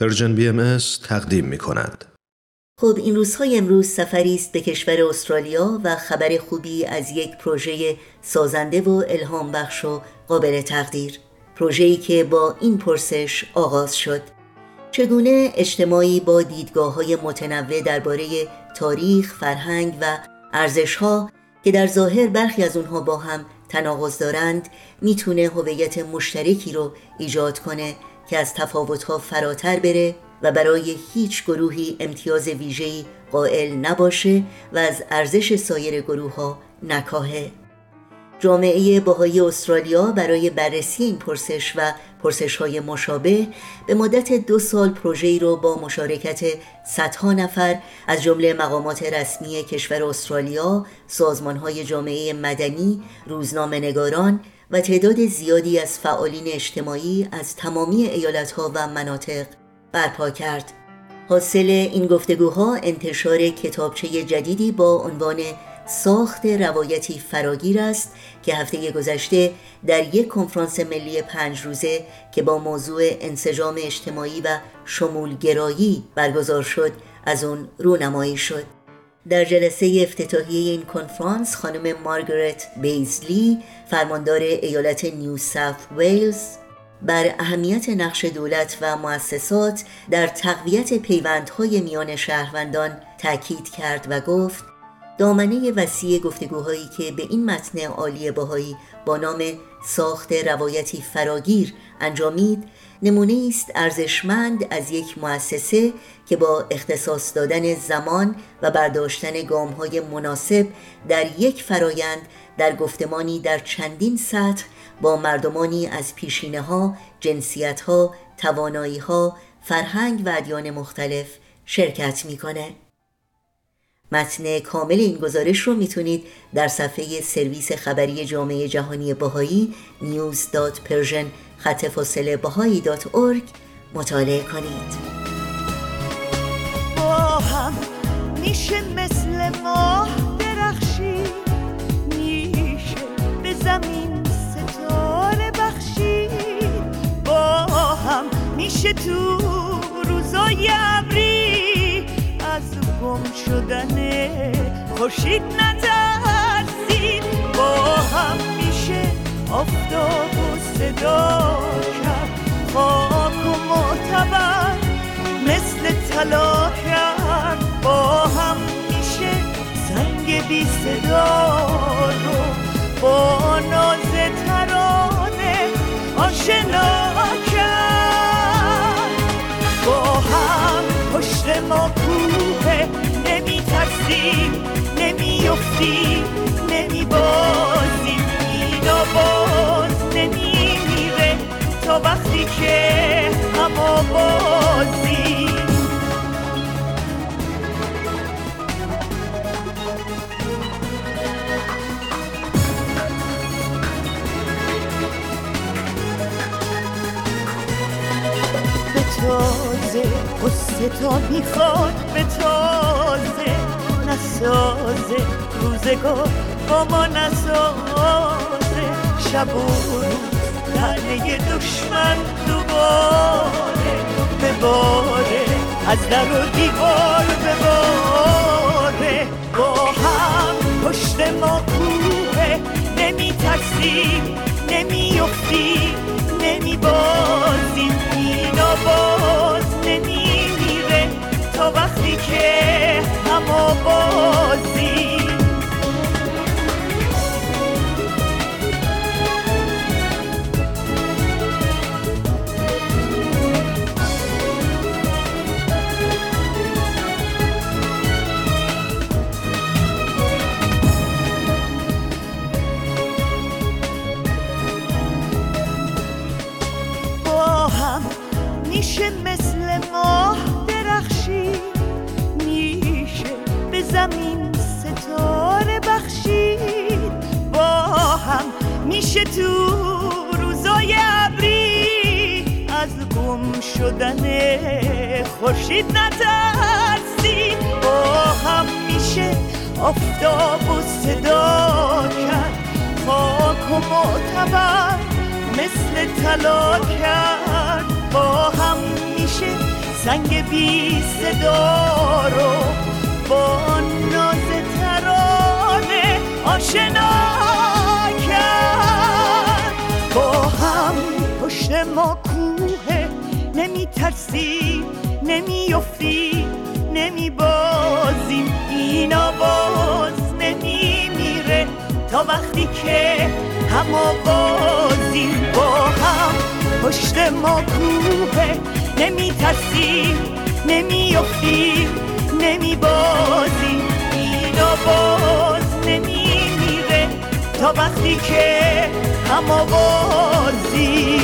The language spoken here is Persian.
Persian BM تقدیم می کند. خب این روزهای امروز سفری است به کشور استرالیا و خبر خوبی از یک پروژه سازنده و الهام بخش و قابل تقدیر پروژه‌ای که با این پرسش آغاز شد چگونه اجتماعی با دیدگاه های متنوع درباره تاریخ، فرهنگ و ارزشها که در ظاهر برخی از اونها با هم تناقض دارند می‌تونه هویت مشترکی رو ایجاد کنه که از تفاوتها فراتر بره و برای هیچ گروهی امتیاز ویژه‌ای قائل نباشه و از ارزش سایر گروه ها نکاهه. جامعه باهای استرالیا برای بررسی این پرسش و پرسش های مشابه به مدت دو سال پروژه‌ای رو با مشارکت صدها نفر از جمله مقامات رسمی کشور استرالیا، های جامعه مدنی، روزنامه نگاران و تعداد زیادی از فعالین اجتماعی از تمامی ایالتها و مناطق برپا کرد. حاصل این گفتگوها انتشار کتابچه جدیدی با عنوان ساخت روایتی فراگیر است که هفته گذشته در یک کنفرانس ملی پنج روزه که با موضوع انسجام اجتماعی و شمولگرایی برگزار شد از اون رونمایی شد در جلسه افتتاحیه این کنفرانس خانم مارگرت بیزلی فرماندار ایالت نیو ساوت ویلز بر اهمیت نقش دولت و مؤسسات در تقویت پیوندهای میان شهروندان تاکید کرد و گفت دامنه وسیع گفتگوهایی که به این متن عالی باهایی با نام ساخت روایتی فراگیر انجامید نمونه است ارزشمند از یک مؤسسه که با اختصاص دادن زمان و برداشتن گام های مناسب در یک فرایند در گفتمانی در چندین سطح با مردمانی از پیشینه ها، جنسیت ها، توانایی ها، فرهنگ و ادیان مختلف شرکت می‌کنه. متن کامل این گزارش رو می‌تونید در صفحه سرویس خبری جامعه جهانی باهایی news.persian خط فاصله باهایی مطالعه کنید. با هم میشه مثل ماه درخشی میشه به زمین ستاره بخشی با هم میشه تو روزای گم شدن خوشید نترسید با هم میشه آفتاب و صدا کرد. خاک و معتبر مثل طلا کرد. با هم میشه سنگ بی صدا رو. با ناز ترانه آشنا کرد. با هم پشت ما نمیافتی تازه قصه تا می‌خواد به تازه. نسازه روزگار با ما نسازه. شب و روز دشمن دوباره. بباره از در و دیوار بباره 我。میشه تو روزای ابری. از گم شدن خورشید نترسید با هم میشه آفتاب و صدا کرد. خاک و معتبر مثل طلا کرد. با هم میشه سنگ بی صدا رو با ناز ترانه آشنا نمی ترسی نمی افتی نمی بازیم این آواز نمی میره تا وقتی که هم آوازیم. با هم پشت ما کوه. نمی ترسی نمی افتی نمی بازی این آواز نمی میره تا وقتی که هم آوازی